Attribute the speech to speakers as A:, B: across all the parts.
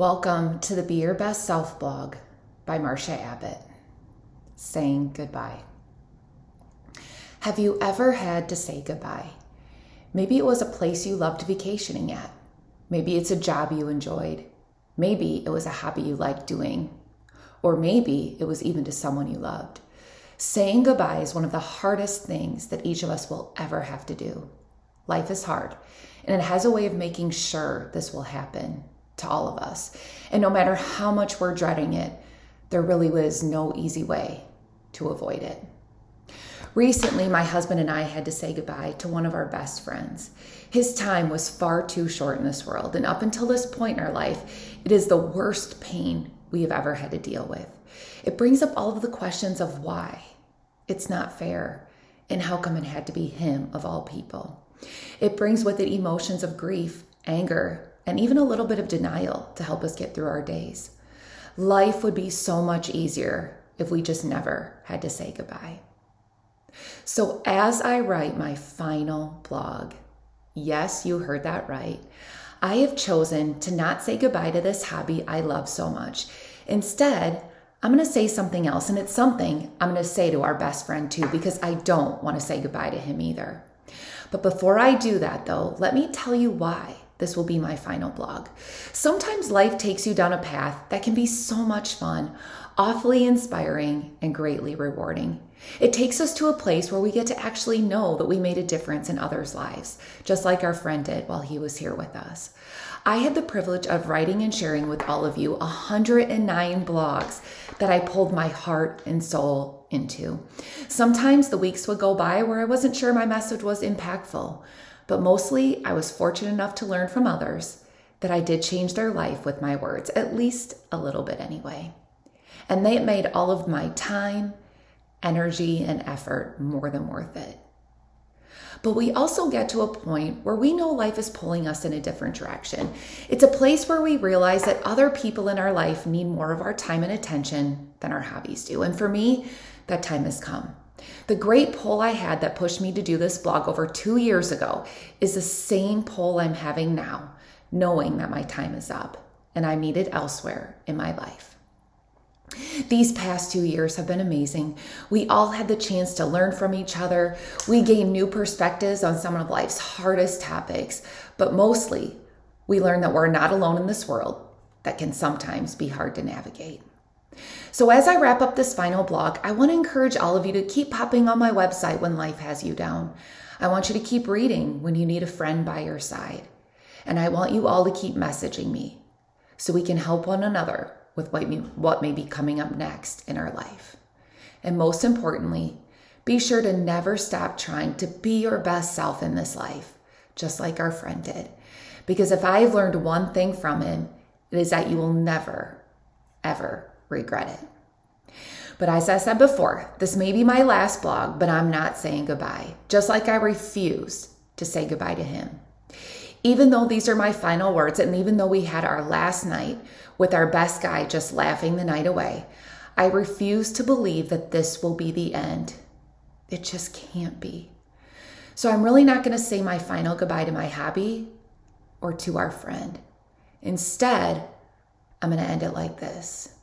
A: Welcome to the Be Your Best Self blog by Marcia Abbott. Saying goodbye. Have you ever had to say goodbye? Maybe it was a place you loved vacationing at. Maybe it's a job you enjoyed. Maybe it was a hobby you liked doing. Or maybe it was even to someone you loved. Saying goodbye is one of the hardest things that each of us will ever have to do. Life is hard, and it has a way of making sure this will happen to all of us. And no matter how much we're dreading it, there really was no easy way to avoid it. Recently, my husband and I had to say goodbye to one of our best friends. His time was far too short in this world, and up until this point in our life, it is the worst pain we have ever had to deal with. It brings up all of the questions of why. It's not fair, and how come it had to be him of all people? It brings with it emotions of grief, anger, and even a little bit of denial to help us get through our days. Life would be so much easier if we just never had to say goodbye. So, as I write my final blog, yes, you heard that right, I have chosen to not say goodbye to this hobby I love so much. Instead, I'm going to say something else, and it's something I'm going to say to our best friend too, because I don't want to say goodbye to him either. But before I do that, though, let me tell you why this will be my final blog. Sometimes life takes you down a path that can be so much fun, awfully inspiring, and greatly rewarding. It takes us to a place where we get to actually know that we made a difference in others' lives, just like our friend did while he was here with us. I had the privilege of writing and sharing with all of you 109 blogs that I pulled my heart and soul into. Sometimes the weeks would go by where I wasn't sure my message was impactful, but mostly I was fortunate enough to learn from others that I did change their life with my words, at least a little bit anyway. And they made all of my time, energy, and effort more than worth it. But we also get to a point where we know life is pulling us in a different direction. It's a place where we realize that other people in our life need more of our time and attention than our hobbies do. And for me, that time has come. The great pull I had that pushed me to do this blog over two years ago is the same pull I'm having now, knowing that my time is up and I'm needed elsewhere in my life. These past two years have been amazing. We all had the chance to learn from each other. We gained new perspectives on some of life's hardest topics, but mostly we learned that we're not alone in this world that can sometimes be hard to navigate. So, as I wrap up this final blog, I want to encourage all of you to keep popping on my website when life has you down. I want you to keep reading when you need a friend by your side. And I want you all to keep messaging me so we can help one another with what may be coming up next in our life. And most importantly, be sure to never stop trying to be your best self in this life, just like our friend did. Because if I've learned one thing from him, it is that you will never, ever regret it. But as I said before, this may be my last blog, but I'm not saying goodbye, just like I refused to say goodbye to him. Even though these are my final words, and even though we had our last night with our best guy just laughing the night away, I refuse to believe that this will be the end. It just can't be. So I'm really not going to say my final goodbye to my hobby or to our friend. Instead, I'm going to end it like this.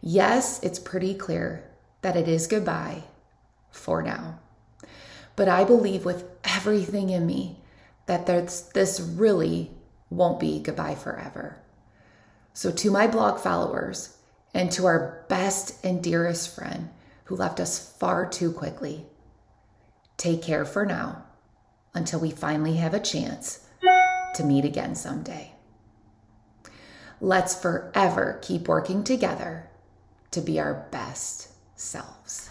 A: Yes, it's pretty clear that it is goodbye for now. But I believe with everything in me that this really won't be goodbye forever. So, to my blog followers and to our best and dearest friend who left us far too quickly, take care for now until we finally have a chance to meet again someday. Let's forever keep working together to be our best selves.